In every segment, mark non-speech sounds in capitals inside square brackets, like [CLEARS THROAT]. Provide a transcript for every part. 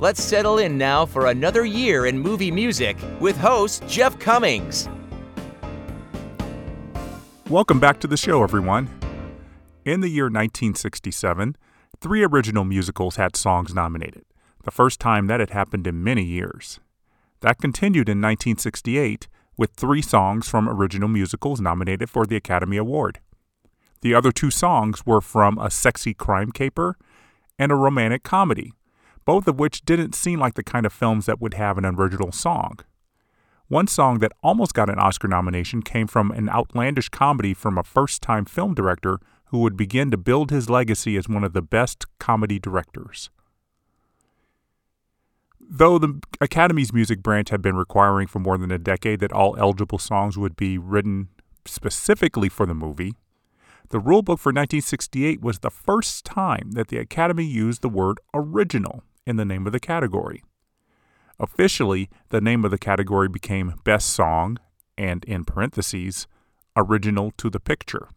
Let's settle in now for another year in movie music with host Jeff Commings. Welcome back to the show, everyone. In the year 1967, three original musicals had songs nominated, the first time that had happened in many years. That continued in 1968 with three songs from original musicals nominated for the Academy Award. The other two songs were from a sexy crime caper and a romantic comedy both of which didn't seem like the kind of films that would have an original song. One song that almost got an Oscar nomination came from an outlandish comedy from a first time film director who would begin to build his legacy as one of the best comedy directors. Though the Academy's music branch had been requiring for more than a decade that all eligible songs would be written specifically for the movie, the rulebook for 1968 was the first time that the Academy used the word original in the name of the category. Officially, the name of the category became Best Song and, in parentheses, Original to the Picture.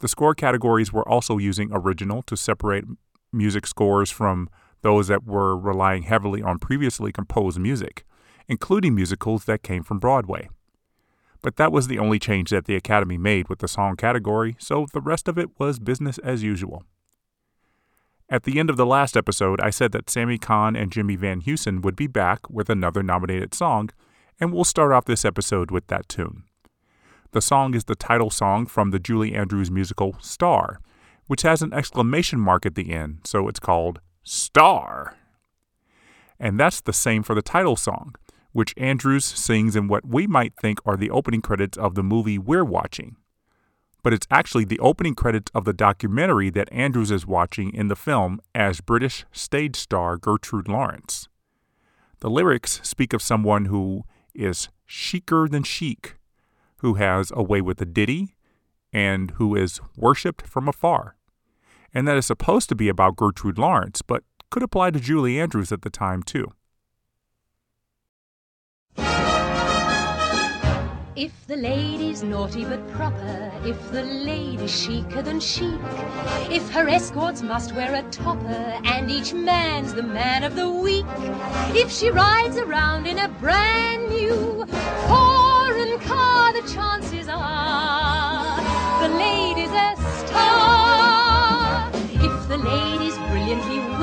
The score categories were also using original to separate music scores from those that were relying heavily on previously composed music, including musicals that came from Broadway. But that was the only change that the Academy made with the song category, so the rest of it was business as usual. At the end of the last episode, I said that Sammy Cahn and Jimmy Van Heusen would be back with another nominated song, and we'll start off this episode with that tune. The song is the title song from the Julie Andrews musical Star, which has an exclamation mark at the end, so it's called Star. And that's the same for the title song, which Andrews sings in what we might think are the opening credits of the movie we're watching but it's actually the opening credits of the documentary that Andrews is watching in the film as British stage star Gertrude Lawrence. The lyrics speak of someone who is chicer than chic, who has a way with a ditty, and who is worshipped from afar. And that is supposed to be about Gertrude Lawrence, but could apply to Julie Andrews at the time too. If the lady's naughty but proper, if the lady's chicer than chic, if her escorts must wear a topper, and each man's the man of the week, if she rides around in a brand new foreign car, the chances are the lady's a star. If the lady's brilliantly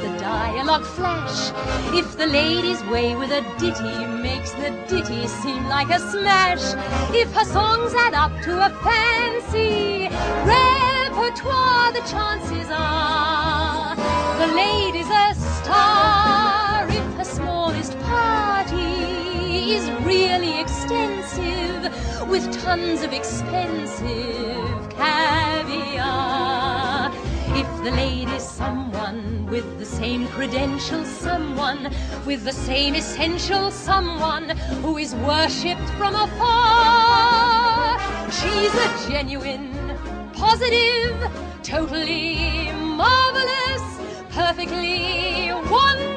the dialogue flash, if the lady's way with a ditty makes the ditty seem like a smash, if her songs add up to a fancy repertoire, the chances are the lady's a star. If her smallest party is really extensive, with tons of expensive caviar. If the lady's someone with the same credentials, someone with the same essential, someone who is worshipped from afar, she's a genuine, positive, totally marvelous, perfectly wonderful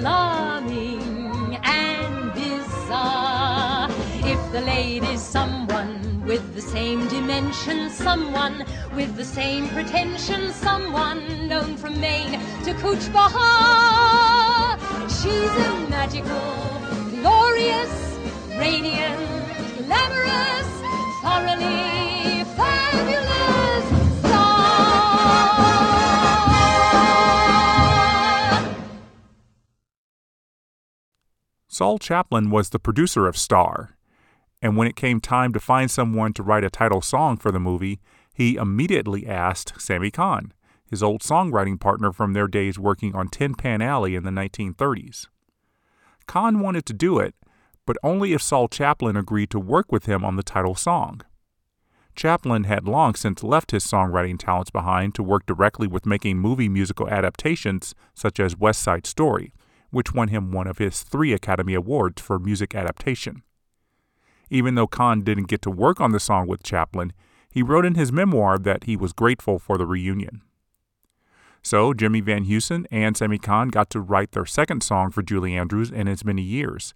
alarming and bizarre. If the lady's someone with the same dimension, someone with the same pretension, someone known from Maine to Cooch Behar, she's a magical, glorious, radiant, glamorous, thoroughly fabulous Saul Chaplin was the producer of Star, and when it came time to find someone to write a title song for the movie, he immediately asked Sammy Cahn, his old songwriting partner from their days working on Tin Pan Alley in the 1930s. Cahn wanted to do it, but only if Saul Chaplin agreed to work with him on the title song. Chaplin had long since left his songwriting talents behind to work directly with making movie musical adaptations such as West Side Story, which won him one of his three Academy Awards for music adaptation. Even though Cahn didn't get to work on the song with Chaplin, he wrote in his memoir that he was grateful for the reunion. So, Jimmy Van Heusen and Sammy Cahn got to write their second song for Julie Andrews in as many years.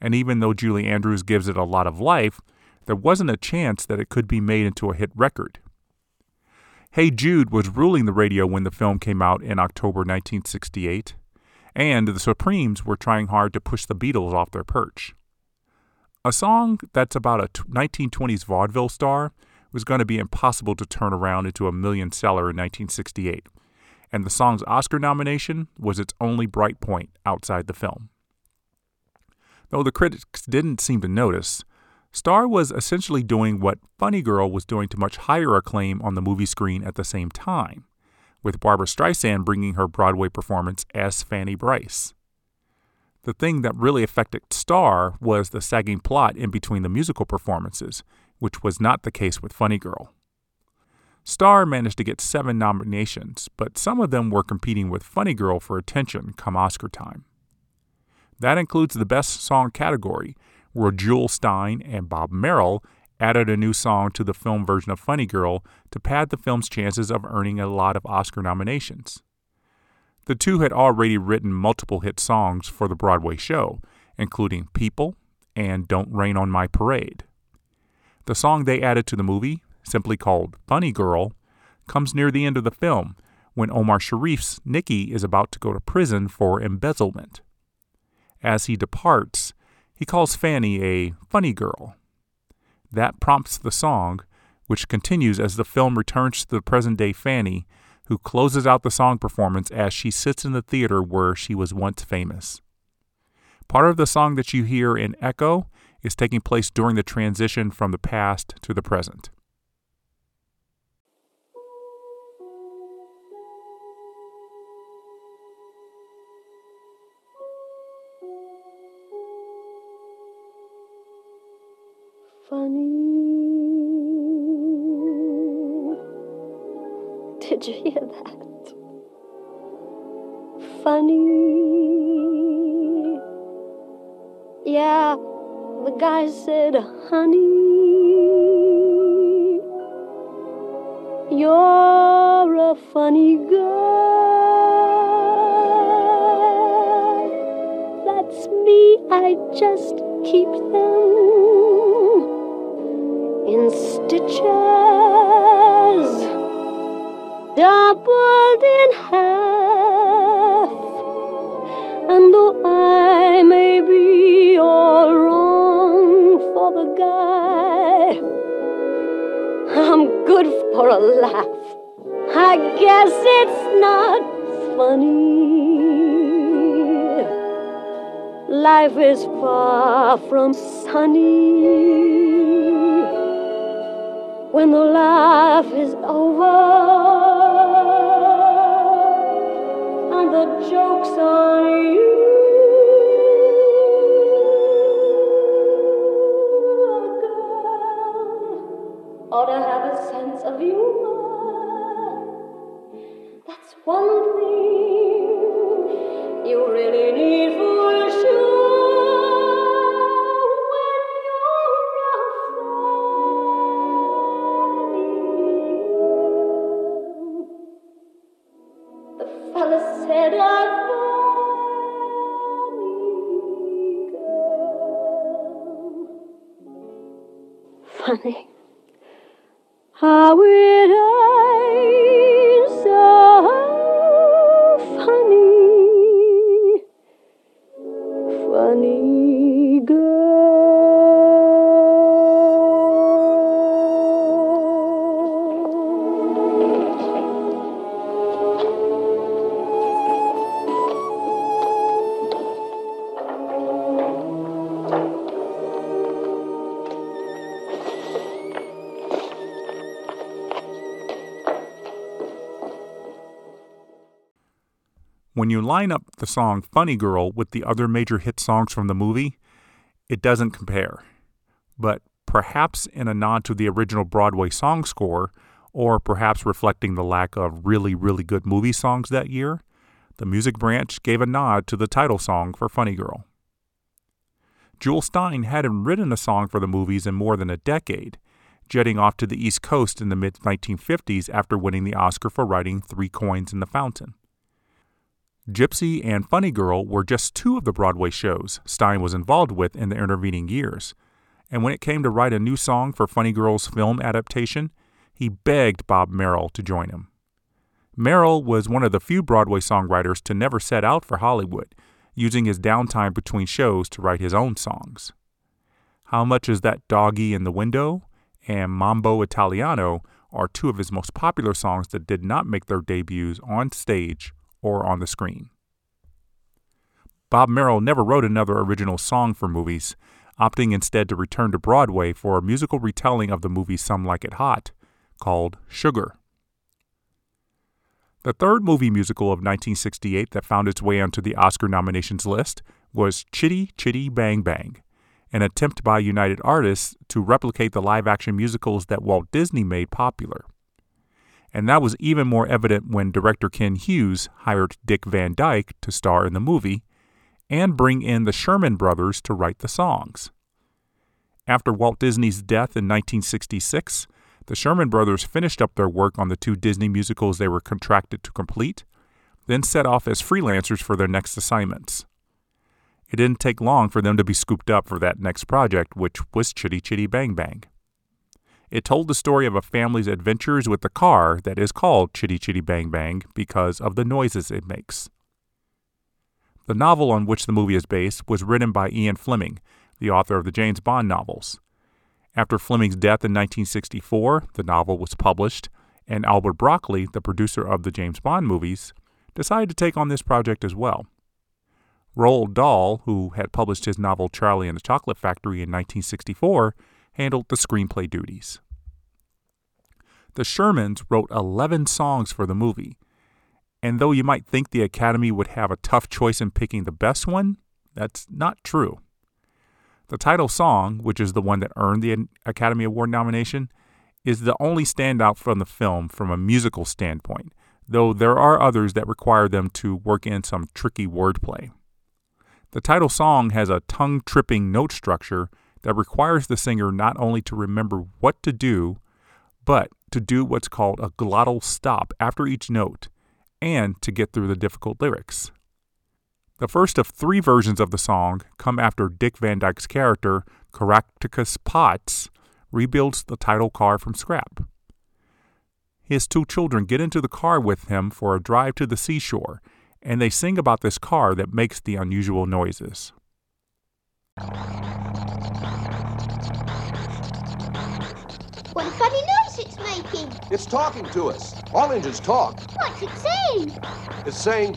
And even though Julie Andrews gives it a lot of life, there wasn't a chance that it could be made into a hit record. Hey Jude was ruling the radio when the film came out in October 1968, and the Supremes were trying hard to push the Beatles off their perch. A song that's about a 1920s vaudeville star was going to be impossible to turn around into a million seller in 1968, and the song's Oscar nomination was its only bright point outside the film. Though the critics didn't seem to notice, Star was essentially doing what Funny Girl was doing to much higher acclaim on the movie screen at the same time, with Barbra Streisand bringing her Broadway performance as Fanny Brice. The thing that really affected Star was the sagging plot in between the musical performances, which was not the case with Funny Girl. Star managed to get seven nominations, but some of them were competing with Funny Girl for attention come Oscar time. That includes the Best Song category, where Jule Styne and Bob Merrill added a new song to the film version of Funny Girl to pad the film's chances of earning a lot of Oscar nominations. The two had already written multiple hit songs for the Broadway show, including People and Don't Rain on My Parade. The song they added to the movie, simply called Funny Girl, comes near the end of the film when Omar Sharif's Nicky is about to go to prison for embezzlement. As he departs, he calls Fanny a funny girl. That prompts the song, which continues as the film returns to the present day Fanny, who closes out the song performance as she sits in the theater where she was once famous. Part of the song that you hear in Echo is taking place during the transition from the past to the present. Funny. Did you hear that? Funny. Yeah, the guy said, honey, you're a funny girl. That's me, I just keep them in stitches, doubled in half. And though I may be all wrong for the guy, I'm good for a laugh. I guess it's not funny. Life is far from sunny when the laugh is over and the joke's on you. Girl ought to have a sense of humor. That's one thing you really need When you line up the song Funny Girl with the other major hit songs from the movie, it doesn't compare. But perhaps in a nod to the original Broadway song score, or perhaps reflecting the lack of really, really good movie songs that year, the music branch gave a nod to the title song for Funny Girl. Jule Styne hadn't written a song for the movies in more than a decade, jetting off to the East Coast in the mid 1950s after winning the Oscar for writing Three Coins in the Fountain. Gypsy and Funny Girl were just two of the Broadway shows Styne was involved with in the intervening years, and when it came to write a new song for Funny Girl's film adaptation, he begged Bob Merrill to join him. Merrill was one of the few Broadway songwriters to never set out for Hollywood, using his downtime between shows to write his own songs. How Much Is That Doggy in the Window and Mambo Italiano are two of his most popular songs that did not make their debuts on stage or on the screen. Bob Merrill never wrote another original song for movies, opting instead to return to Broadway for a musical retelling of the movie Some Like It Hot, called Sugar. The third movie musical of 1968 that found its way onto the Oscar nominations list was Chitty Chitty Bang Bang, an attempt by United Artists to replicate the live action musicals that Walt Disney made popular. And that was even more evident when director Ken Hughes hired Dick Van Dyke to star in the movie and bring in the Sherman Brothers to write the songs. After Walt Disney's death in 1966, the Sherman Brothers finished up their work on the two Disney musicals they were contracted to complete, then set off as freelancers for their next assignments. It didn't take long for them to be scooped up for that next project, which was Chitty Chitty Bang Bang. It told the story of a family's adventures with the car that is called Chitty Chitty Bang Bang because of the noises it makes. The novel on which the movie is based was written by Ian Fleming, the author of the James Bond novels. After Fleming's death in 1964, the novel was published, and Albert Broccoli, the producer of the James Bond movies, decided to take on this project as well. Roald Dahl, who had published his novel Charlie and the Chocolate Factory in 1964, handled the screenplay duties. The Shermans wrote 11 songs for the movie, and though you might think the Academy would have a tough choice in picking the best one, that's not true. The title song, which is the one that earned the Academy Award nomination, is the only standout from the film from a musical standpoint, though there are others that require them to work in some tricky wordplay. The title song has a tongue tripping note structure that requires the singer not only to remember what to do, but to do what's called a glottal stop after each note and to get through the difficult lyrics. The first of three versions of the song come after Dick Van Dyke's character, Caractacus Potts, rebuilds the title car from scrap. His two children get into the car with him for a drive to the seashore, and they sing about this car that makes the unusual noises. What funny news? Noise it's making. It's talking to us. All engines talk. What's it saying? It's saying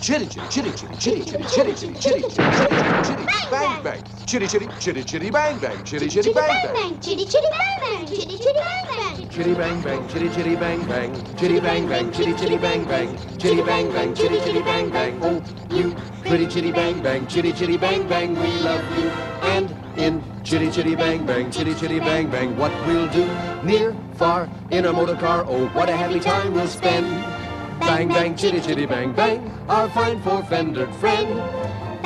chitty chitty chitty chitty chitty chitty chitty chitty chitty chitty chitty chitty bang bang chitty chitty chitty chitty bang bang chitty chitty bang bang Chitty chitty bang bang. Chitty chitty bang bang. chitty bang bang chitty chitty bang bang chitty bang bang chitty chitty bang bang chitty bang bang chitty chitty bang bang oh you pretty chitty bang bang chitty chitty bang bang we love you and in chitty chitty bang bang chitty chitty bang bang. What we'll do near far in a motor car oh what a happy time we'll spend. Bang bang chitty chitty bang bang. Our fine four-fendered friend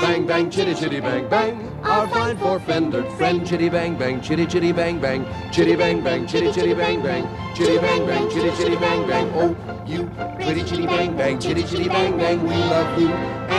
bang bang chitty chitty bang bang our fine four-fendered friend chitty bang bang chitty chitty bang bang chitty bang bang chitty chitty bang bang chitty bang bang chitty chitty bang bang oh you pretty chitty bang bang chitty chitty bang bang we love you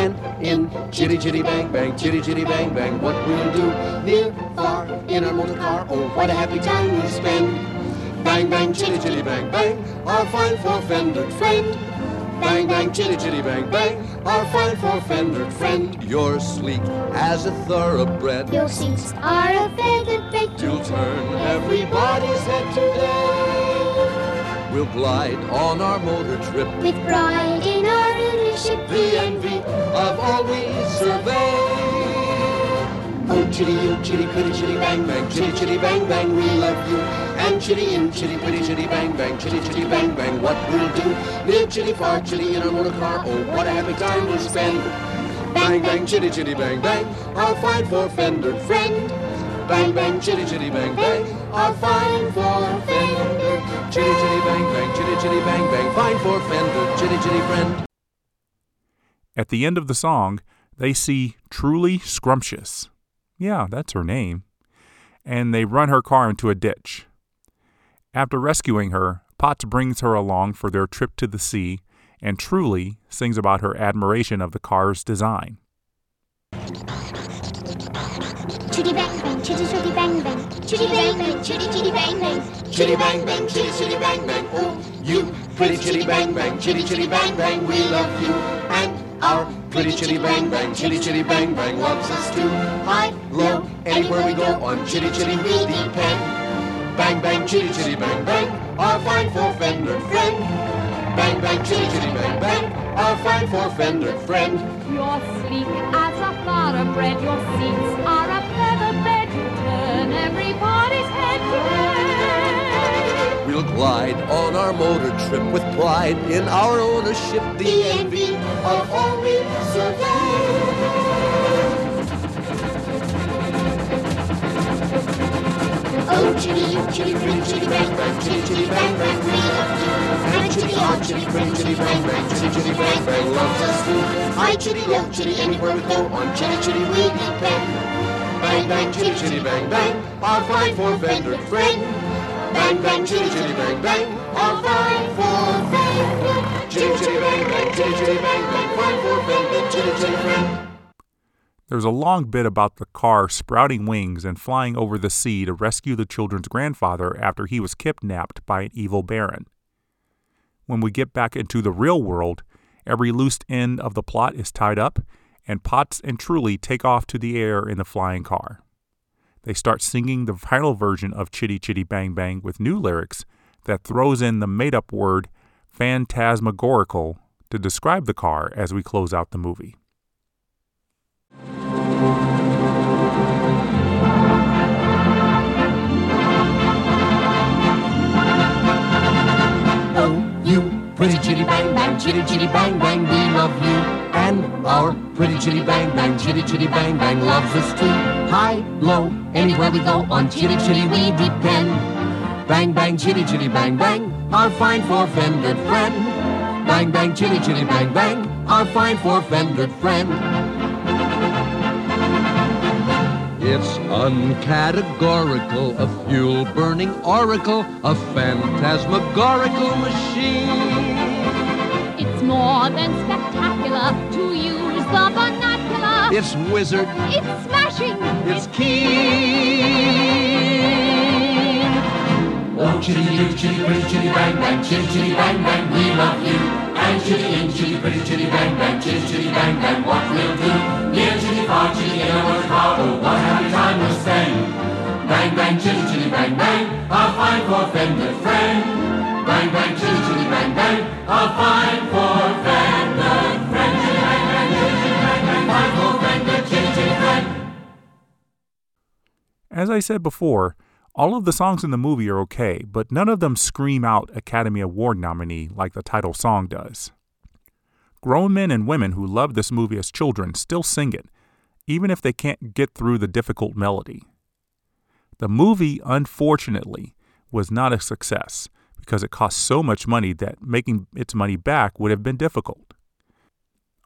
and in chitty chitty bang bang chitty chitty bang bang what we'll do near far in our motor car oh what a happy time we'll spend bang bang chitty chitty bang bang our fine four-fendered friend Bang, bang, chitty, chitty, bang, bang, our fine four-fendered friend. You're sleek as a thoroughbred. Your seats are a feathered bed. You'll turn everybody's head today. We'll glide on our motor trip, With pride in our little ship. the envy of all we survey. Oh, chitty you, chitty pretty chitty bang bang, chitty chitty bang bang, we love you. And chitty in, chitty pretty chitty bang bang, chitty chitty bang bang, what we'll do. Live chitty far, chitty in our motor car, oh what a happy time we'll spend. Bang bang, chitty chitty bang bang, our fine four-fendered friend. Bang bang, chitty chitty bang bang, our fine four-fendered. Chitty chitty bang bang, chitty chitty bang bang, fine four-fendered, chitty chitty friend. At the end of the song, they see Truly Scrumptious. Yeah, that's her name. And they run her car into a ditch. After rescuing her, Potts brings her along for their trip to the sea, and Truly sings about her admiration of the car's design. Chitty bang bang, chitty chitty bang bang, chitty bang bang, chitty chitty bang bang. Chitty bang bang, chitty chitty bang bang, oh, you pretty chitty bang bang, chitty chitty bang bang, we love you. Our pretty chitty bang bang, chitty chitty bang bang loves us too. High, low, anywhere we go on chitty chitty we depend. Bang bang, chitty chitty bang bang, our fine four fender friend. Bang bang, chitty chitty bang bang, our fine four fender friend. You're sleek as a flower bread. Your seats are a feather bed. You turn everybody's head to. We'll glide on our motor trip with pride in our ownership, the envy of all we survey. Oh, chitty chitty bang bang, chitty chitty bang bang, we love you. And chitty oh, chitty pretty chitty bang bang, chitty chitty bang bang, loves us too. High chitty, low chitty, anywhere we go on chitty chitty we depend. Bang bang, chitty chitty bang bang, our fine four-fendered friend. Bang bang, chitty chitty bang bang, fine four-fendered. Chitty chitty bang bang, chitty chitty bang bang, four-fendered, chitty chitty. There's a long bit about the car sprouting wings and flying over the sea to rescue the children's grandfather after he was kidnapped by an evil baron. When we get back into the real world, every loose end of the plot is tied up, and Potts and Truly take off to the air in the flying car. They start singing the final version of Chitty Chitty Bang Bang with new lyrics that throws in the made up word phantasmagorical to describe the car as we close out the movie. Oh, you pretty chitty bang bang, chitty chitty bang bang, we love you. And our pretty chitty bang bang, chitty chitty bang bang loves us too. High, low, anywhere we go on chitty chitty we depend. Bang bang, chitty chitty bang bang, our fine four-fendered friend. Bang bang, chitty chitty bang bang, our fine four-fendered friend. It's uncategorical, a fuel burning oracle, a phantasmagorical machine. It's more than spectacular to use the vernacular. It's wizard, It's smashing. it's keen. Oh, chitty you, chitty pretty chitty bang bang, chitty chitty bang bang, we love you. And chitty in, chitty pretty chitty bang bang, chitty chitty bang bang, what we'll do. Near chitty far, chitty in our car, oh, what a happy time we'll spend. Bang bang, chitty chitty bang bang, our fine four-fendered friend. Bang bang, chitty chitty bang bang, our fine four-fendered friend. Chitty bang bang, chitty chitty bang bang, fine four-fendered, chitty chitty friend. As I said before, all of the songs in the movie are okay, but none of them scream out Academy Award nominee like the title song does. Grown men and women who loved this movie as children still sing it, even if they can't get through the difficult melody. The movie, unfortunately, was not a success because it cost so much money that making its money back would have been difficult.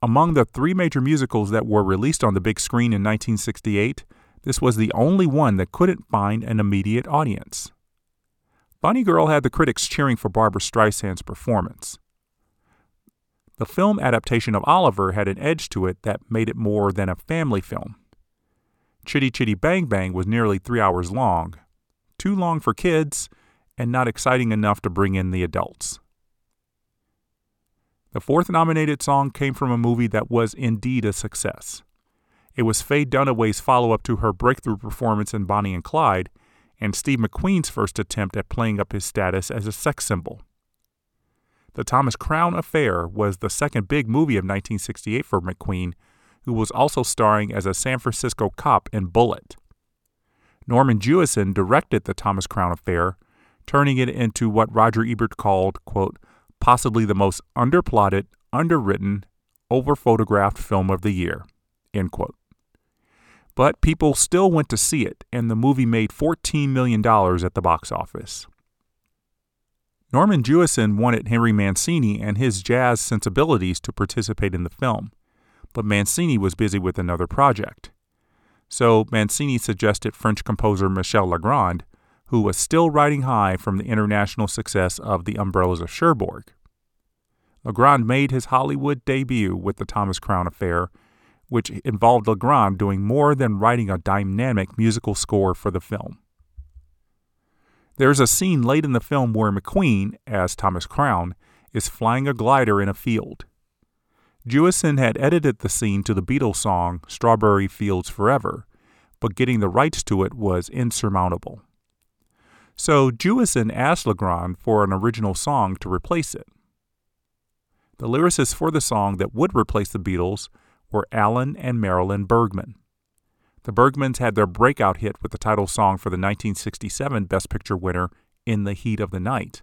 Among the three major musicals that were released on the big screen in 1968, this was the only one that couldn't find an immediate audience. Funny Girl had the critics cheering for Barbra Streisand's performance. The film adaptation of Oliver had an edge to it that made it more than a family film. Chitty Chitty Bang Bang was nearly three hours long, too long for kids, and not exciting enough to bring in the adults. The fourth nominated song came from a movie that was indeed a success. It was Faye Dunaway's follow up to her breakthrough performance in Bonnie and Clyde, and Steve McQueen's first attempt at playing up his status as a sex symbol. The Thomas Crown Affair was the second big movie of 1968 for McQueen, who who was also starring as a San Francisco cop in Bullitt. Norman Jewison directed the Thomas Crown Affair, turning it into what Roger Ebert called, quote, possibly the most underplotted, underwritten, overphotographed film of the year, end quote. But people still went to see it, and the movie made $14 million at the box office. Norman Jewison wanted Henry Mancini and his jazz sensibilities to participate in the film, but Mancini was busy with another project. So Mancini suggested French composer Michel Legrand, who was still riding high from the international success of The Umbrellas of Cherbourg. Legrand made his Hollywood debut with the Thomas Crown Affair, which involved Legrand doing more than writing a dynamic musical score for the film. There's a scene late in the film where McQueen, as Thomas Crown, is flying a glider in a field. Jewison had edited the scene to the Beatles song Strawberry Fields Forever, but getting the rights to it was insurmountable. So Jewison asked Legrand for an original song to replace it. The lyricists for the song that would replace the Beatles were Alan and Marilyn Bergman. The Bergmans had their breakout hit with the title song for the 1967 Best Picture winner, In the Heat of the Night,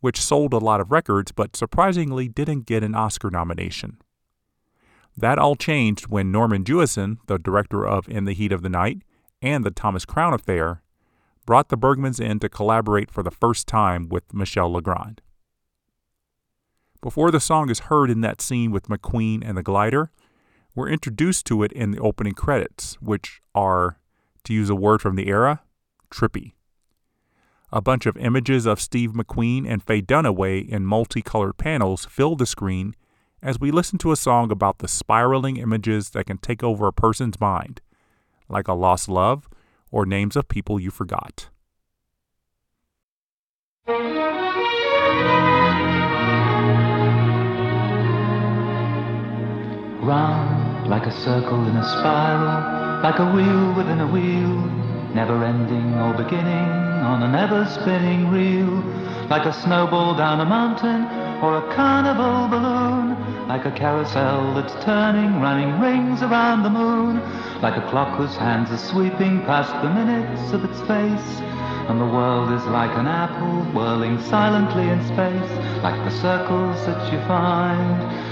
which sold a lot of records but surprisingly didn't get an Oscar nomination. That all changed when Norman Jewison, the director of In the Heat of the Night and the Thomas Crown Affair, brought the Bergmans in to collaborate for the first time with Michel Legrand. Before the song is heard in that scene with McQueen and the glider, we're introduced to it in the opening credits, which are, to use a word from the era, trippy. A bunch of images of Steve McQueen and Faye Dunaway in multicolored panels fill the screen as we listen to a song about the spiraling images that can take over a person's mind, like a lost love or names of people you forgot. Round like a circle in a spiral, like a wheel within a wheel never ending or beginning on an ever spinning reel, like a snowball down a mountain or a carnival balloon, like a carousel that's turning, running rings around the moon, like a clock whose hands are sweeping past the minutes of its face. And the world is like an apple whirling silently in space, like the circles that you find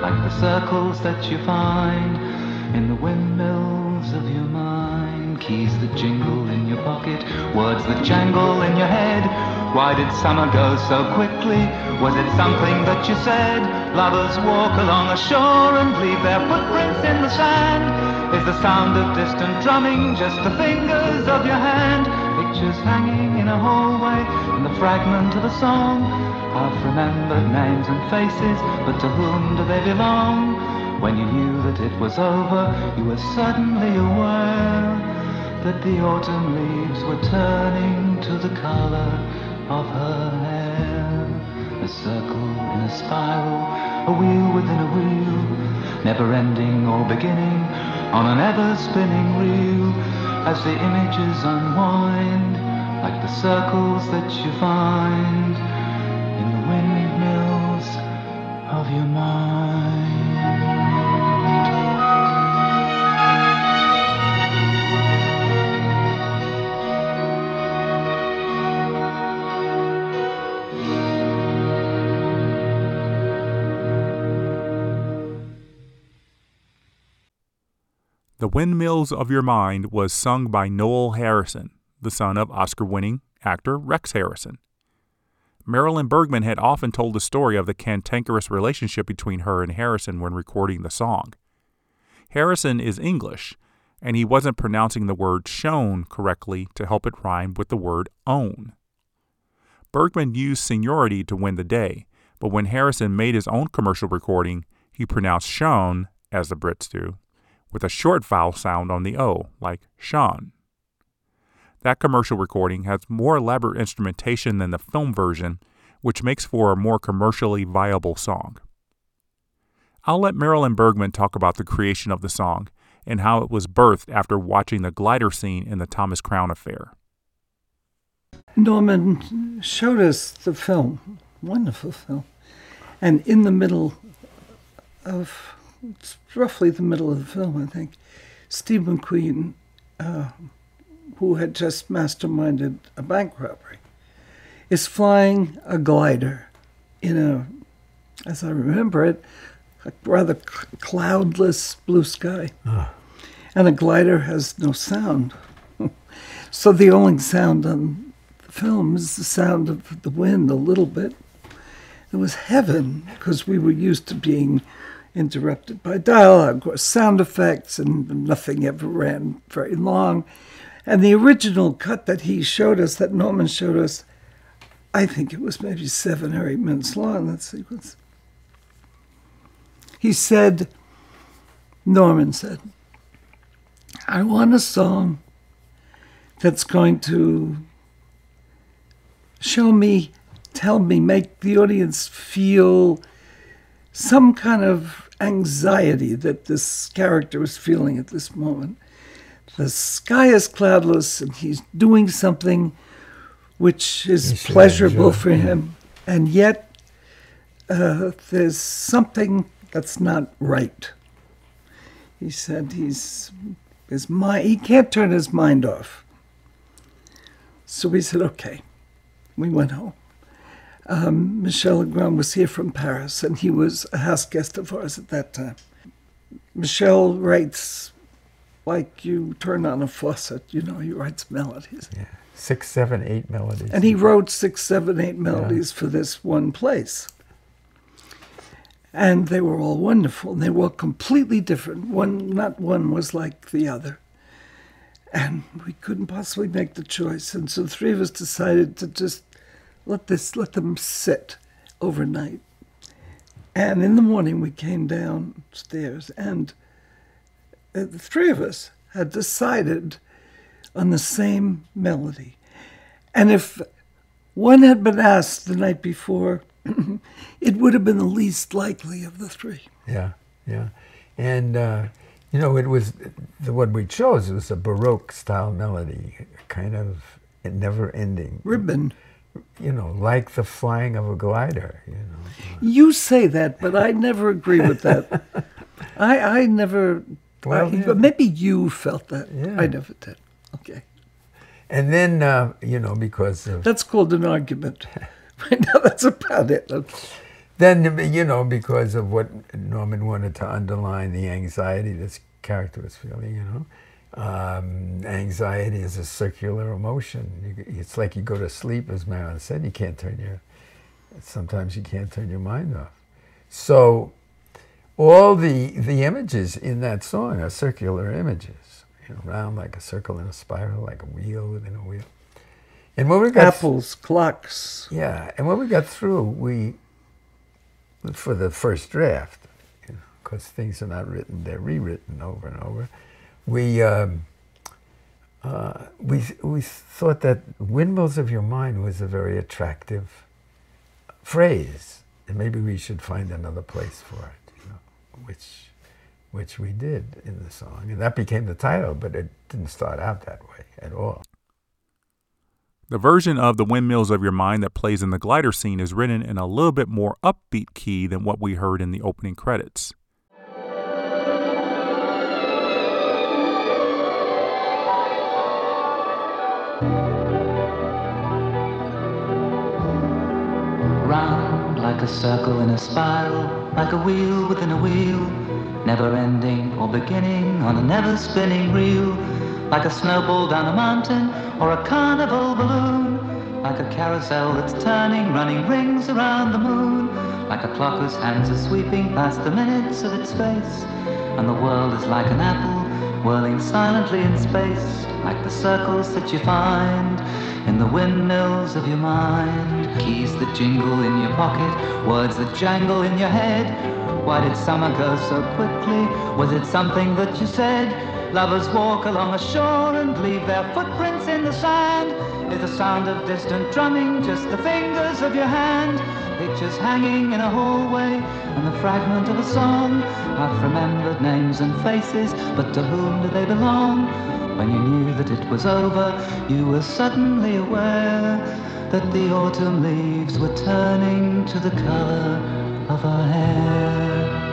like the circles that you find in the windmills of your mind. Keys that jingle in your pocket, words that jangle in your head. Why did summer go so quickly? Was it something that you said? Lovers walk along a shore and leave their footprints in the sand. Is the sound of distant drumming just the fingers of your hand? Pictures hanging in a hallway the fragment of a song half remembered names and faces, but to whom do they belong? When you knew that it was over, you were suddenly aware that the autumn leaves were turning to the color of her hair. A circle in a spiral, a wheel within a wheel, never ending or beginning on an ever spinning reel as the images unwind like the circles that you find in the windmills of your mind. The Windmills of Your Mind was sung by Noel Harrison, the son of Oscar winning actor Rex Harrison. Marilyn Bergman had often told the story of the cantankerous relationship between her and Harrison when recording the song. Harrison is English, and he wasn't pronouncing the word shown correctly to help it rhyme with the word own. Bergman used seniority to win the day, but when Harrison made his own commercial recording, he pronounced shown, as the Brits do, with a short vowel sound on the O, like Sean. That commercial recording has more elaborate instrumentation than the film version, which makes for a more commercially viable song. I'll let Marilyn Bergman talk about the creation of the song and how it was birthed after watching the glider scene in the Thomas Crown affair. Norman showed us the film, wonderful film, and in the middle of, it's roughly the middle of the film, I think, Steve McQueen, uh, who had just masterminded a bank robbery, is flying a glider in a, as I remember it, a rather cloudless blue sky. Ah. And a glider has no sound. [LAUGHS] so the only sound on the film is the sound of the wind a little bit. It was heaven because we were used to being interrupted by dialogue or sound effects, and nothing ever ran very long. And the original cut that he showed us, that Norman showed us, I think it was maybe seven or eight minutes long, that sequence. He said, Norman said, I want a song that's going to show me, tell me, make the audience feel some kind of anxiety that this character is feeling at this moment. The sky is cloudless and he's doing something which is pleasurable for him, and yet uh, there's something that's not right. He said he's his mind he can't turn his mind off. So we said, okay. We went home. Um, Michel Legrand was here from Paris, and he was a house guest of ours at that time. Michel writes like you turn on a faucet, you know, he writes melodies. Yeah. Six, seven, eight melodies. And he wrote six, seven, eight melodies yeah. for this one place and they were all wonderful. And they were completely different. One, not one was like the other. And we couldn't possibly make the choice. And so three of us decided to just let this, let them sit overnight. And in the morning, we came downstairs, and the three of us had decided on the same melody. And if one had been asked the night before, [CLEARS THROAT] it would have been the least likely of the three. Yeah, yeah. And, uh, you know, it was the one we chose, it was a Baroque style melody, kind of never ending. Ribbon. You know, like the flying of a glider, you know. You say that, but I never agree with that. [LAUGHS] I, I never, well, yeah. maybe you felt that. Yeah. I never did. Okay. And then, uh, you know, because of. That's called an argument. [LAUGHS] Right now, that's about it. Then, you know, because of what Norman wanted to underline the anxiety this character was feeling, you know. Um, anxiety is a circular emotion. it's like you go to sleep, as Marilyn said, you can't turn your, sometimes you can't turn your mind off. So all the, the images in that song are circular images, you know, round like a circle in a spiral, like a wheel within a wheel. And when we got apples, th- clocks. Yeah, and when we got through, we for the first draft, because you know, things are not written; they're rewritten over and over. We um, uh, we we thought that "windmills of your mind" was a very attractive phrase, and maybe we should find another place for it, which which we did in the song, and that became the title. But it didn't start out that way at all. The version of The Windmills of Your Mind that plays in the glider scene is written in a little bit more upbeat key than what we heard in the opening credits. Round like a circle in a spiral, like a wheel within a wheel, never ending or beginning on a never spinning reel. Like a snowball down a mountain or a carnival balloon, like a carousel that's turning, running rings around the moon, like a clock whose hands are sweeping past the minutes of its face, and the world is like an apple whirling silently in space, like the circles that you find in the windmills of your mind, keys that jingle in your pocket, words that jangle in your head Why did summer go so quickly? Was it something that you said? Lovers walk along a shore and leave their footprints in the sand. Is the sound of distant drumming just the fingers of your hand? Pictures hanging in a hallway and the fragment of a song. Half remembered names and faces, but to whom do they belong? When you knew that it was over, you were suddenly aware that the autumn leaves were turning to the color of her hair.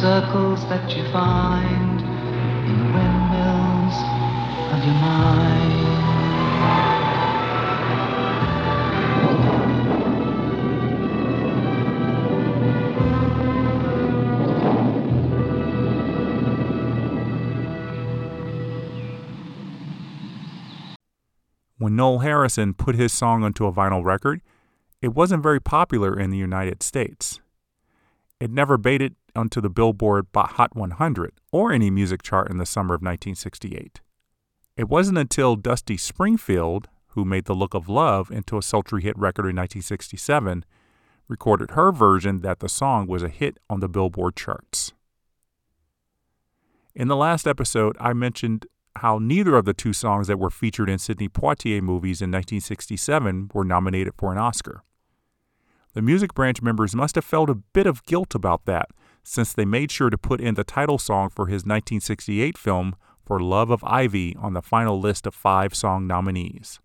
Circles that you find in the windmills of your mind. When Noel Harrison put his song onto a vinyl record, it wasn't very popular in the United States. It never it onto the Billboard Hot 100 or any music chart in the summer of 1968. It wasn't until Dusty Springfield, who made The Look of Love into a sultry hit record in 1967, recorded her version that the song was a hit on the Billboard charts. In the last episode, I mentioned how neither of the two songs that were featured in Sidney Poitier movies in 1967 were nominated for an Oscar. The Music Branch members must have felt a bit of guilt about that, since they made sure to put in the title song for his 1968 film For Love of Ivy on the final list of five song nominees.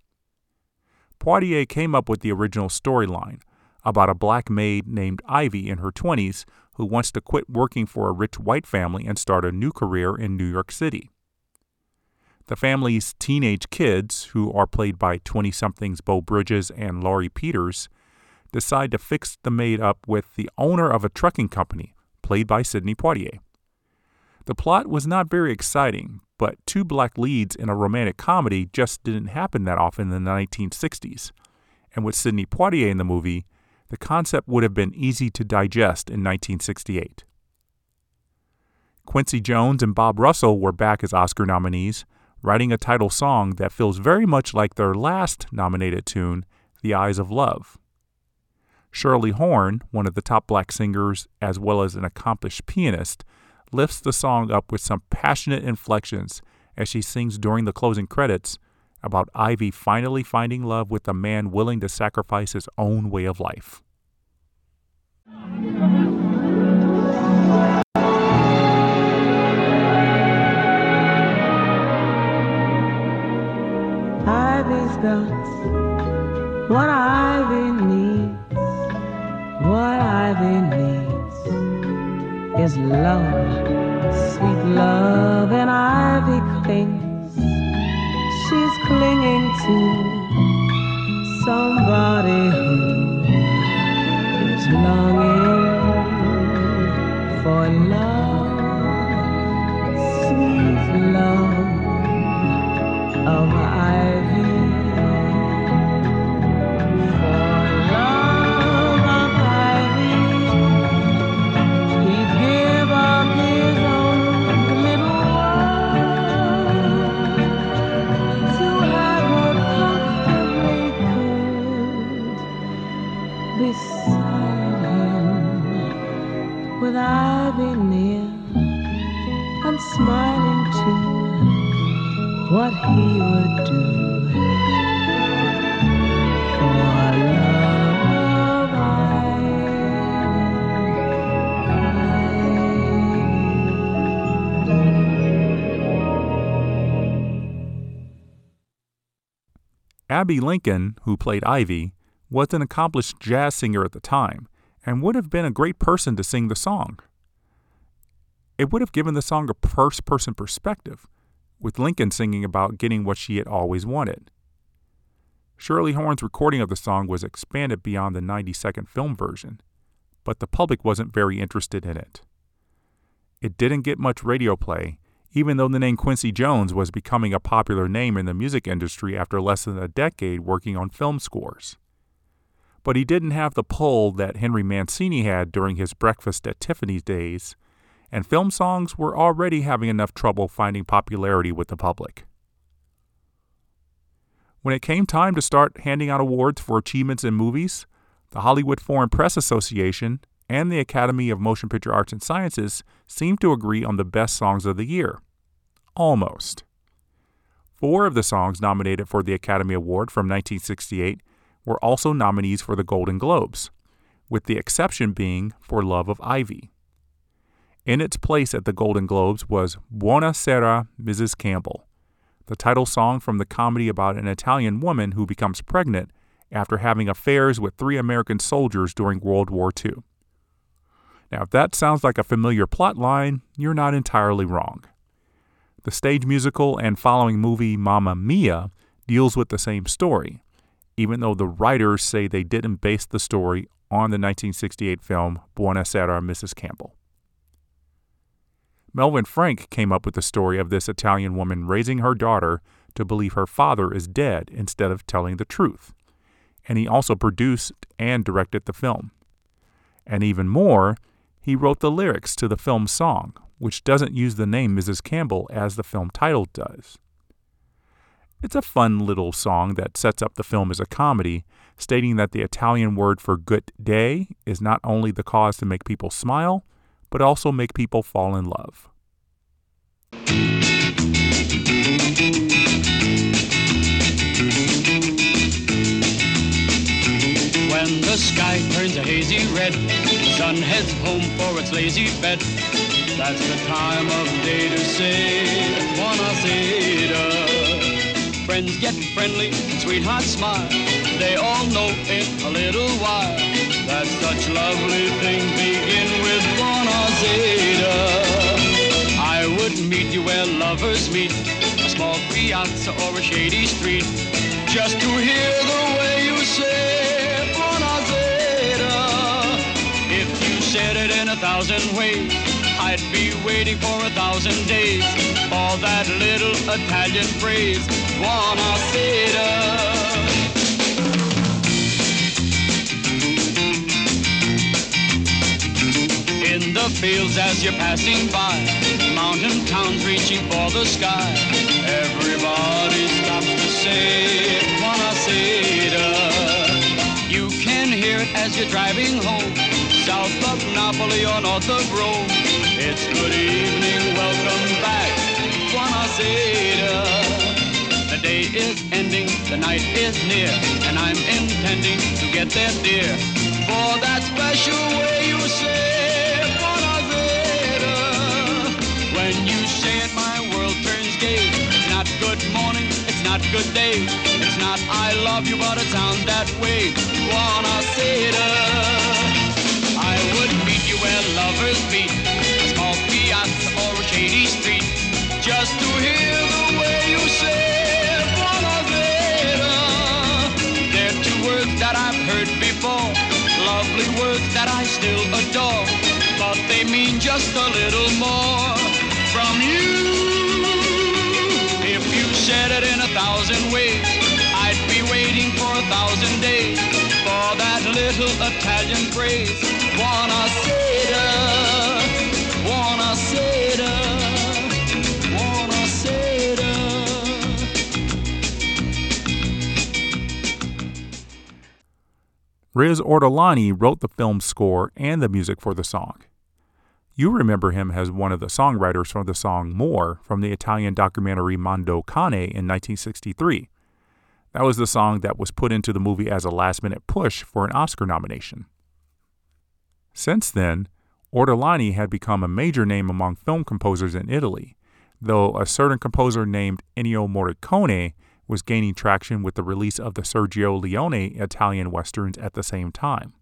Poitier came up with the original storyline about a black maid named Ivy in her 20s who wants to quit working for a rich white family and start a new career in New York City. The family's teenage kids, who are played by 20 somethings Beau Bridges and Lauri Peters, decide to fix the maid up with the owner of a trucking company, played by Sidney Poitier. The plot was not very exciting, but two black leads in a romantic comedy just didn't happen that often in the 1960s. And with Sidney Poitier in the movie, the concept would have been easy to digest in 1968. Quincy Jones and Bob Russell were back as Oscar nominees, writing a title song that feels very much like their last nominated tune, The Eyes of Love. Shirley Horn, one of the top black singers as well as an accomplished pianist, lifts the song up with some passionate inflections as she sings during the closing credits about Ivy finally finding love with a man willing to sacrifice his own way of life. Ivy's got what Ivy Ivy needs is love, sweet love, and Ivy clings. She's clinging to somebody who is longing Abbey Lincoln, who played Ivy, was an accomplished jazz singer at the time and would have been a great person to sing the song. It would have given the song a first person perspective, with Lincoln singing about getting what she had always wanted. Shirley Horn's recording of the song was expanded beyond the 90 second film version, but the public wasn't very interested in it. It didn't get much radio play, even though the name Quincy Jones was becoming a popular name in the music industry after less than a decade working on film scores. But he didn't have the pull that Henry Mancini had during his Breakfast at Tiffany's days, and film songs were already having enough trouble finding popularity with the public. When it came time to start handing out awards for achievements in movies, the Hollywood Foreign Press Association and the Academy of Motion Picture Arts and Sciences seemed to agree on the best songs of the year. Almost. Four of the songs nominated for the Academy Award from 1968 were also nominees for the Golden Globes, with the exception being For Love of Ivy. In its place at the Golden Globes was Buona Sera, Mrs. Campbell, the title song from the comedy about an Italian woman who becomes pregnant after having affairs with three American soldiers during World War II. Now, if that sounds like a familiar plot line, you're not entirely wrong. The stage musical and following movie Mamma Mia deals with the same story, even though the writers say they didn't base the story on the 1968 film Buona Sera, Mrs. Campbell. Melvin Frank came up with the story of this Italian woman raising her daughter to believe her father is dead instead of telling the truth. And he also produced and directed the film. And even more, he wrote the lyrics to the film song, which doesn't use the name Mrs. Campbell as the film title does. It's a fun little song that sets up the film as a comedy, stating that the Italian word for good day is not only the cause to make people smile, but also make people fall in love. When the sky turns a hazy red, the sun heads home for its lazy bed. That's the time of day to say, Buonasera. Friends get friendly, sweethearts smile. They all know in a little while such lovely things begin with Buonasera. I would meet you where lovers meet, a small piazza or a shady street, just to hear the way you say Buonasera. If you said it in a thousand ways, I'd be waiting for a thousand days for that little Italian phrase. In the fields as you're passing by, mountain towns reaching for the sky. Everybody stops to say, Buonasera. You can hear it as you're driving home, south of Napoli or north of Rome. It's good evening, welcome back, Buonasera. The day is ending, the night is near, and I'm intending to get there, dear. For that special way you say When you say it, my world turns gay. It's not good morning, it's not good day. It's not I love you, but it sounds that way. Buonasera. I would meet you where lovers meet, a small piazza or a shady street, just to hear the way you say Buonasera. They're two words that I've heard before, lovely words that I still adore, but they mean just a little more from you. If you said it in a thousand ways, I'd be waiting for a thousand days for that little Italian phrase. Riz Ortolani wrote the film's score and the music for the song. You remember him as one of the songwriters for the song More from the Italian documentary Mondo Cane in 1963. That was the song that was put into the movie as a last minute push for an Oscar nomination. Since then, Ortolani had become a major name among film composers in Italy, though a certain composer named Ennio Morricone was gaining traction with the release of the Sergio Leone Italian westerns at the same time.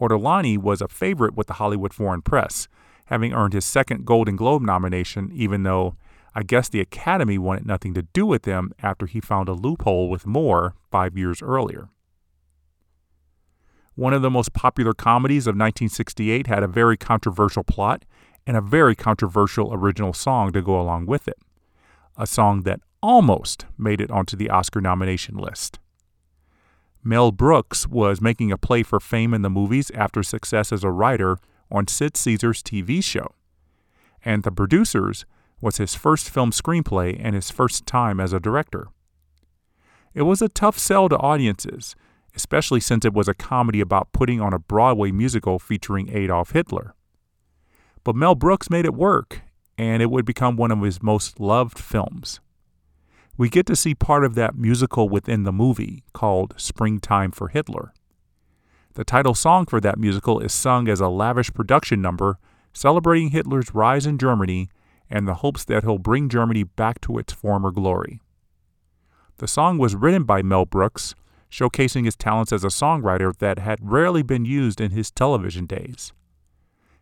Ortolani was a favorite with the Hollywood Foreign Press, having earned his second Golden Globe nomination, even though I guess the Academy wanted nothing to do with him after he found a loophole with More five years earlier. One of the most popular comedies of 1968 had a very controversial plot and a very controversial original song to go along with it. A song that almost made it onto the Oscar nomination list. Mel Brooks was making a play for fame in the movies after success as a writer on Sid Caesar's TV show. And The Producers was his first film screenplay and his first time as a director. It was a tough sell to audiences, especially since it was a comedy about putting on a Broadway musical featuring Adolf Hitler. But Mel Brooks made it work, and it would become one of his most loved films. We get to see part of that musical within the movie called Springtime for Hitler. The title song for that musical is sung as a lavish production number celebrating Hitler's rise in Germany and the hopes that he'll bring Germany back to its former glory. The song was written by Mel Brooks, showcasing his talents as a songwriter that had rarely been used in his television days.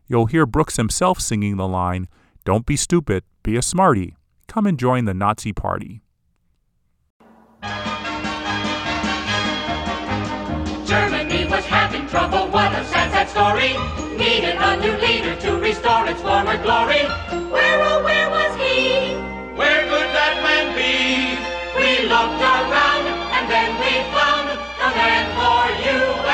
You'll hear Brooks himself singing the line, Don't be stupid, be a smarty. Come and join the Nazi party. Germany was having trouble, what a sad, sad story. Needed a new leader to restore its former glory. Where, oh, where was he? Where could that man be? We looked around and then we found the man for you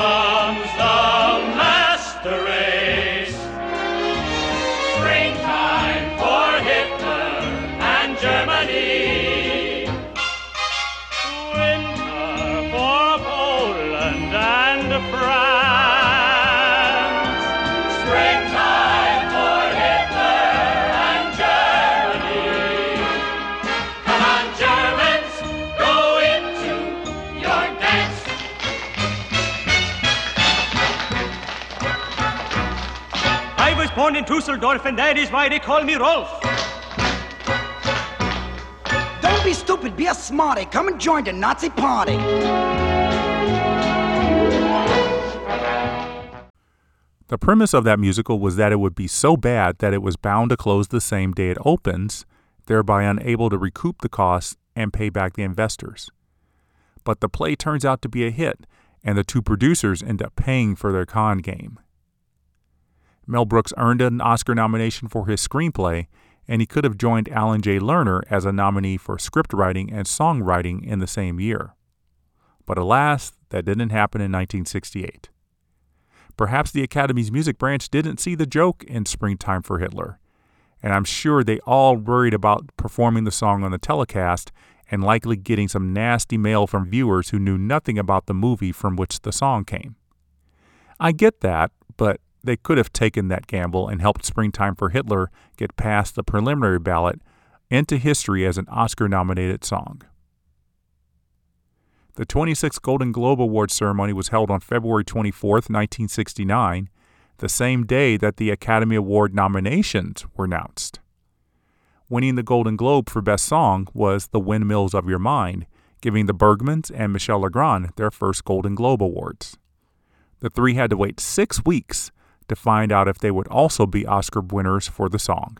comes the master race. Springtime for Hitler and Germany. Winter for Poland and France. Born in Dusseldorf, and that is why they call me Rolf. Don't be stupid, be a smarty. Come and join the Nazi party. The premise of that musical was that it would be so bad that it was bound to close the same day it opens, thereby unable to recoup the costs and pay back the investors. But the play turns out to be a hit, and the two producers end up paying for their con game. Mel Brooks earned an Oscar nomination for his screenplay, and he could have joined Alan J. Lerner as a nominee for script writing and songwriting in the same year. But alas, that didn't happen in 1968. Perhaps the Academy's music branch didn't see the joke in Springtime for Hitler, and I'm sure they all worried about performing the song on the telecast and likely getting some nasty mail from viewers who knew nothing about the movie from which the song came. I get that, but they could have taken that gamble and helped Springtime for Hitler get past the preliminary ballot into history as an Oscar nominated song. The 26th Golden Globe Awards ceremony was held on February 24, 1969, the same day that the Academy Award nominations were announced. Winning the Golden Globe for Best Song was The Windmills of Your Mind, giving the Bergmans and Michel Legrand their first Golden Globe Awards. The three had to wait six weeks to find out if they would also be Oscar winners for the song.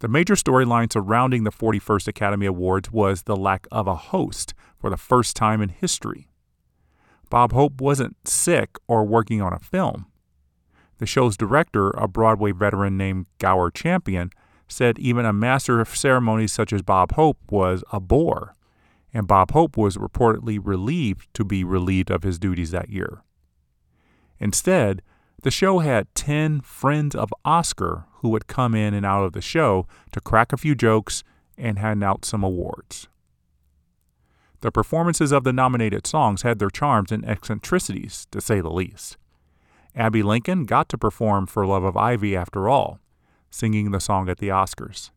The major storyline surrounding the 41st Academy Awards was the lack of a host for the first time in history. Bob Hope wasn't sick or working on a film. The show's director, a Broadway veteran named Gower Champion, said even a master of ceremonies such as Bob Hope was a bore, and Bob Hope was reportedly relieved to be relieved of his duties that year. Instead, the show had 10 friends of Oscar who would come in and out of the show to crack a few jokes and hand out some awards. The performances of the nominated songs had their charms and eccentricities, to say the least. Abbey Lincoln got to perform For Love of Ivy after all, singing the song at the Oscars.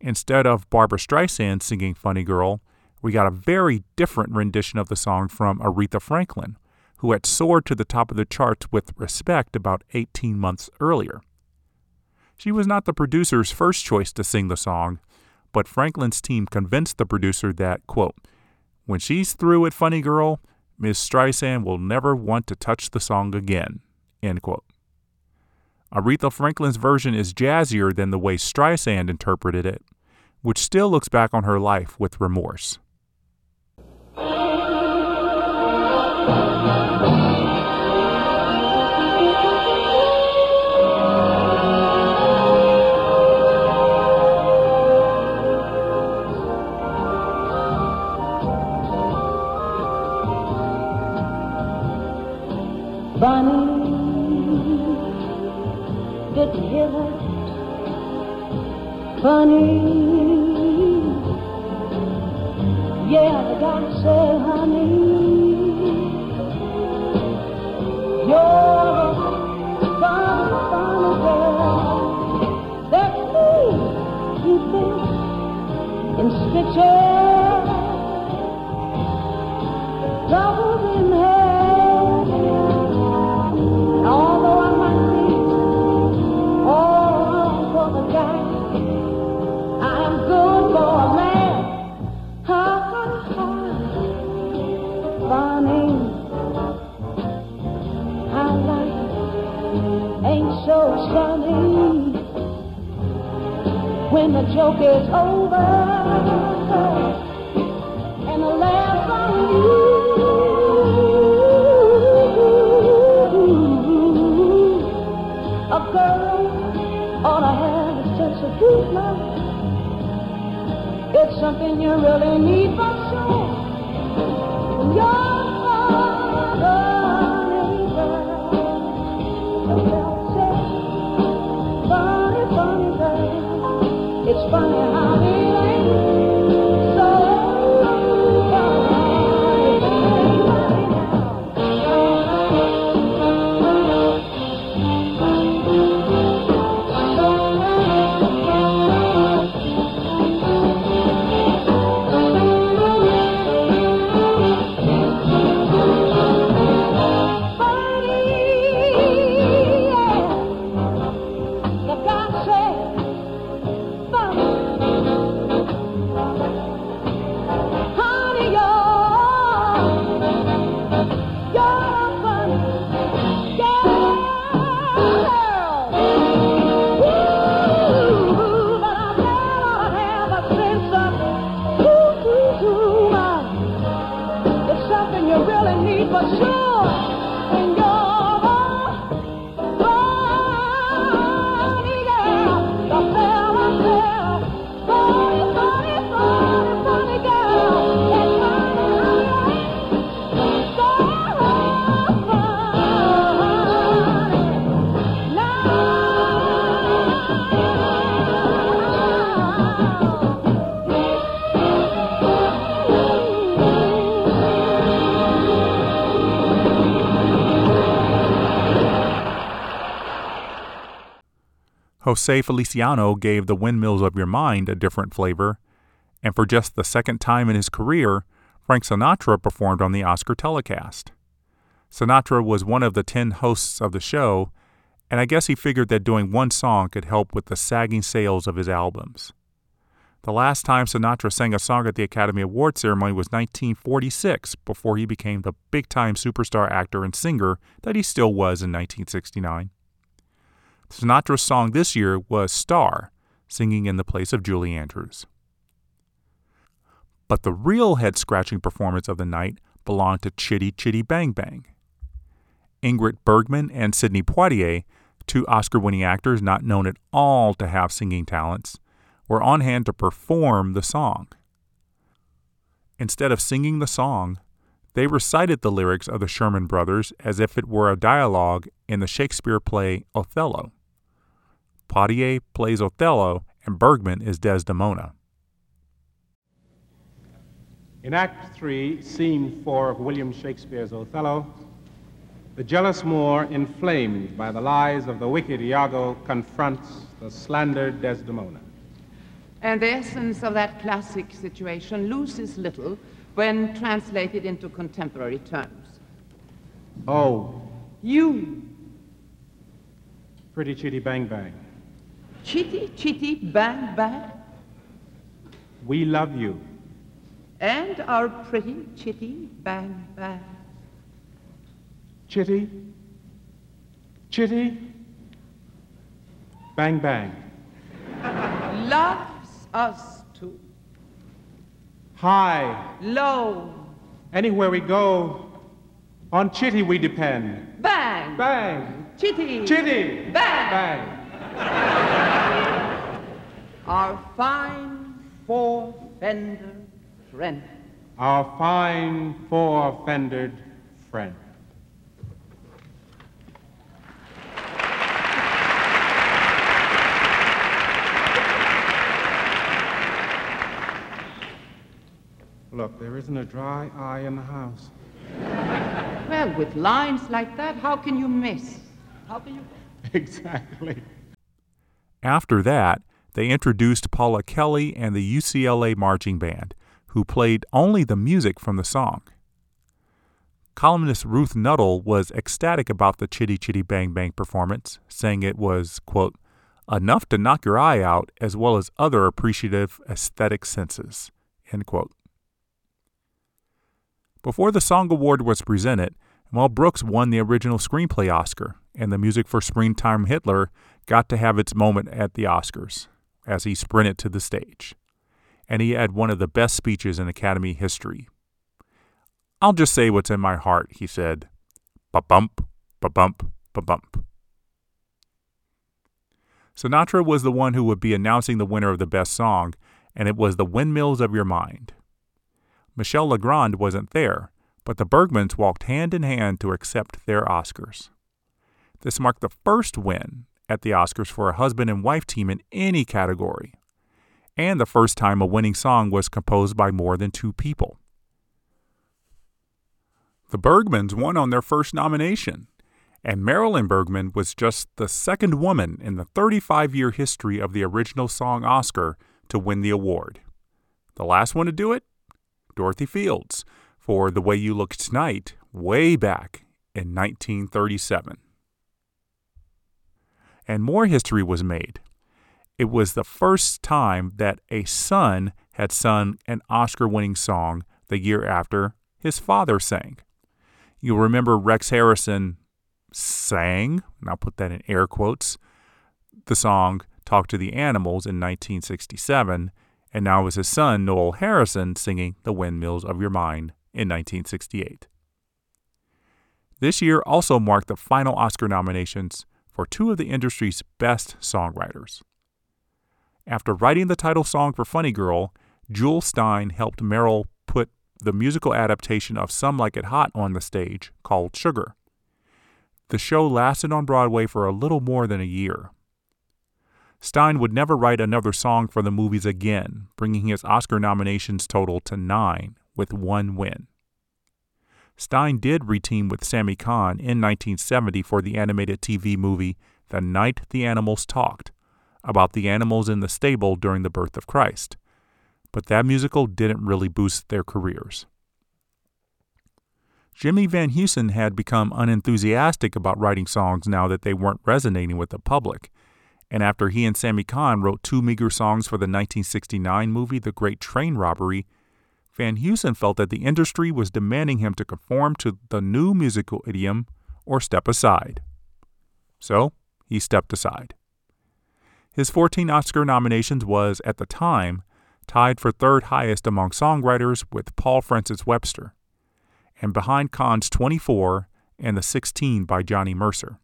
Instead of Barbra Streisand singing Funny Girl, we got a very different rendition of the song from Aretha Franklin, who had soared to the top of the charts with respect about 18 months earlier. She was not the producer's first choice to sing the song, but Franklin's team convinced the producer that, quote, when she's through at Funny Girl, Miss Streisand will never want to touch the song again, end quote. Aretha Franklin's version is jazzier than the way Streisand interpreted it, which still looks back on her life with remorse. You. Did you hear that? Funny. Yeah, the guy said, honey, joke is over and the laughs on you. A girl ought to have a sense of humor. It's something you really need Jose Feliciano gave The Windmills of Your Mind a different flavor, and for just the second time in his career, Frank Sinatra performed on the Oscar telecast. Sinatra was one of the 10 hosts of the show, and I guess he figured that doing one song could help with the sagging sales of his albums. The last time Sinatra sang a song at the Academy Award ceremony was 1946, before he became the big time superstar actor and singer that he still was in 1969. Sinatra's song this year was Star, singing in the place of Julie Andrews. But the real head scratching performance of the night belonged to Chitty Chitty Bang Bang. Ingrid Bergman and Sidney Poitier, two Oscar winning actors not known at all to have singing talents, were on hand to perform the song. Instead of singing the song, they recited the lyrics of the Sherman Brothers as if it were a dialogue in the Shakespeare play Othello. Poitier plays Othello and Bergman is Desdemona. In Act Three, Scene Four of William Shakespeare's Othello, the jealous Moor, inflamed by the lies of the wicked Iago, confronts the slandered Desdemona. And the essence of that classic situation loses little when translated into contemporary terms. Oh, You, pretty chitty bang bang, chitty, chitty, bang, bang, we love you. and our pretty chitty, bang, bang. Chitty, chitty, bang bang. [LAUGHS] Loves us. High, Low, anywhere we go, on chitty we depend. bang, Bang, chitty, chitty, bang. bang. Our fine four-fender friend. Our fine four-fendered friend. Look. There isn't a dry eye in the house. [LAUGHS] Well, with lines like that, how can you miss? How can you? [LAUGHS] Exactly. After that, they introduced Paula Kelly and the UCLA Marching Band, who played only the music from the song. Columnist Ruth Nuttall was ecstatic about the Chitty Chitty Bang Bang performance, saying it was, quote, enough to knock your eye out as well as other appreciative aesthetic senses, end quote. Before the Song Award was presented, Mel Brooks won the original screenplay Oscar, and the music for Springtime Hitler got to have its moment at the Oscars as he sprinted to the stage. And he had one of the best speeches in Academy history. I'll just say what's in my heart, he said. Ba bump, ba bump, ba bump. Sinatra was the one who would be announcing the winner of the best song, and it was The Windmills of Your Mind. Michel Legrand wasn't there, but the Bergmans walked hand in hand to accept their Oscars. This marked the first win at the Oscars for a husband and wife team in any category, and the first time a winning song was composed by more than two people. The Bergmans won on their first nomination, and Marilyn Bergman was just the second woman in the 35 year history of the original song Oscar to win the award. The last one to do it? Dorothy Fields for The Way You Look Tonight, way back in 1937. And more history was made. It was the first time that a son had sung an Oscar winning song the year after his father sang. You'll remember Rex Harrison sang, and I'll put that in air quotes, the song Talk to the Animals in 1967, and now was his son, Noel Harrison, singing The Windmills of Your Mind in 1968. This year also marked the final Oscar nominations for two of the industry's best songwriters. After writing the title song for Funny Girl, Jule Styne helped Merrill put the musical adaptation of Some Like It Hot on the stage called Sugar. The show lasted on Broadway for a little more than a year. Styne would never write another song for the movies again, bringing his Oscar nominations total to nine, with one win. Styne did reteam with Sammy Cahn in 1970 for the animated TV movie The Night the Animals Talked, about the animals in the stable during the birth of Christ. But that musical didn't really boost their careers. Jimmy Van Heusen had become unenthusiastic about writing songs now that they weren't resonating with the public. And after he and Sammy Cahn wrote two meager songs for the 1969 movie The Great Train Robbery, Van Heusen felt that the industry was demanding him to conform to the new musical idiom or step aside. So, he stepped aside. His 14 Oscar nominations was, at the time, tied for third highest among songwriters with Paul Francis Webster and behind Cahn's 24 and the 16 by Johnny Mercer.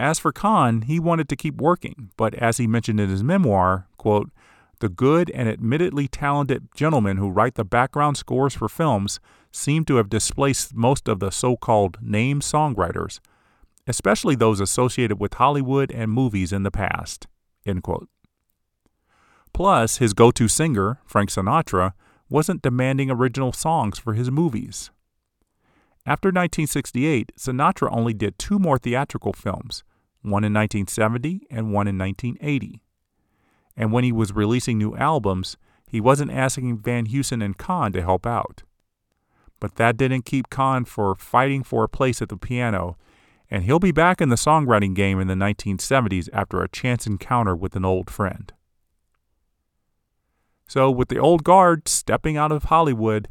As for Cahn, he wanted to keep working, but as he mentioned in his memoir, quote, the good and admittedly talented gentlemen who write the background scores for films seem to have displaced most of the so called name songwriters, especially those associated with Hollywood and movies in the past. Plus, his go to singer, Frank Sinatra, wasn't demanding original songs for his movies. After 1968, Sinatra only did two more theatrical films, one in 1970 and one in 1980. And when he was releasing new albums, he wasn't asking Van Heusen and Cahn to help out. But that didn't keep Cahn for fighting for a place at the piano, and he'll be back in the songwriting game in the 1970s after a chance encounter with an old friend. So, with the old guard stepping out of Hollywood,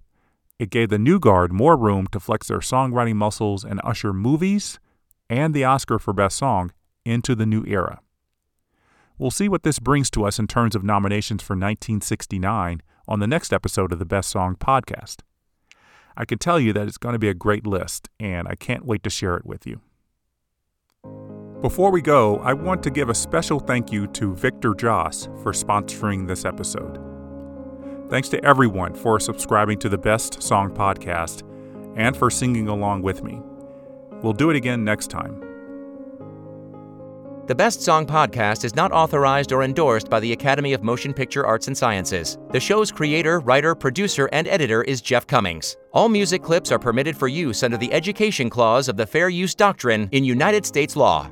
it gave the new guard more room to flex their songwriting muscles and usher movies and the Oscar for Best Song into the new era. We'll see what this brings to us in terms of nominations for 1969 on the next episode of the Best Song podcast. I can tell you that it's going to be a great list, and I can't wait to share it with you. Before we go, I want to give a special thank you to Victor Joss for sponsoring this episode. Thanks to everyone for subscribing to the Best Song Podcast and for singing along with me. We'll do it again next time. The Best Song podcast is not authorized or endorsed by the Academy of Motion Picture Arts and Sciences. The show's creator, writer, producer, and editor is Jeff Commings. All music clips are permitted for use under the Education Clause of the Fair Use Doctrine in United States law.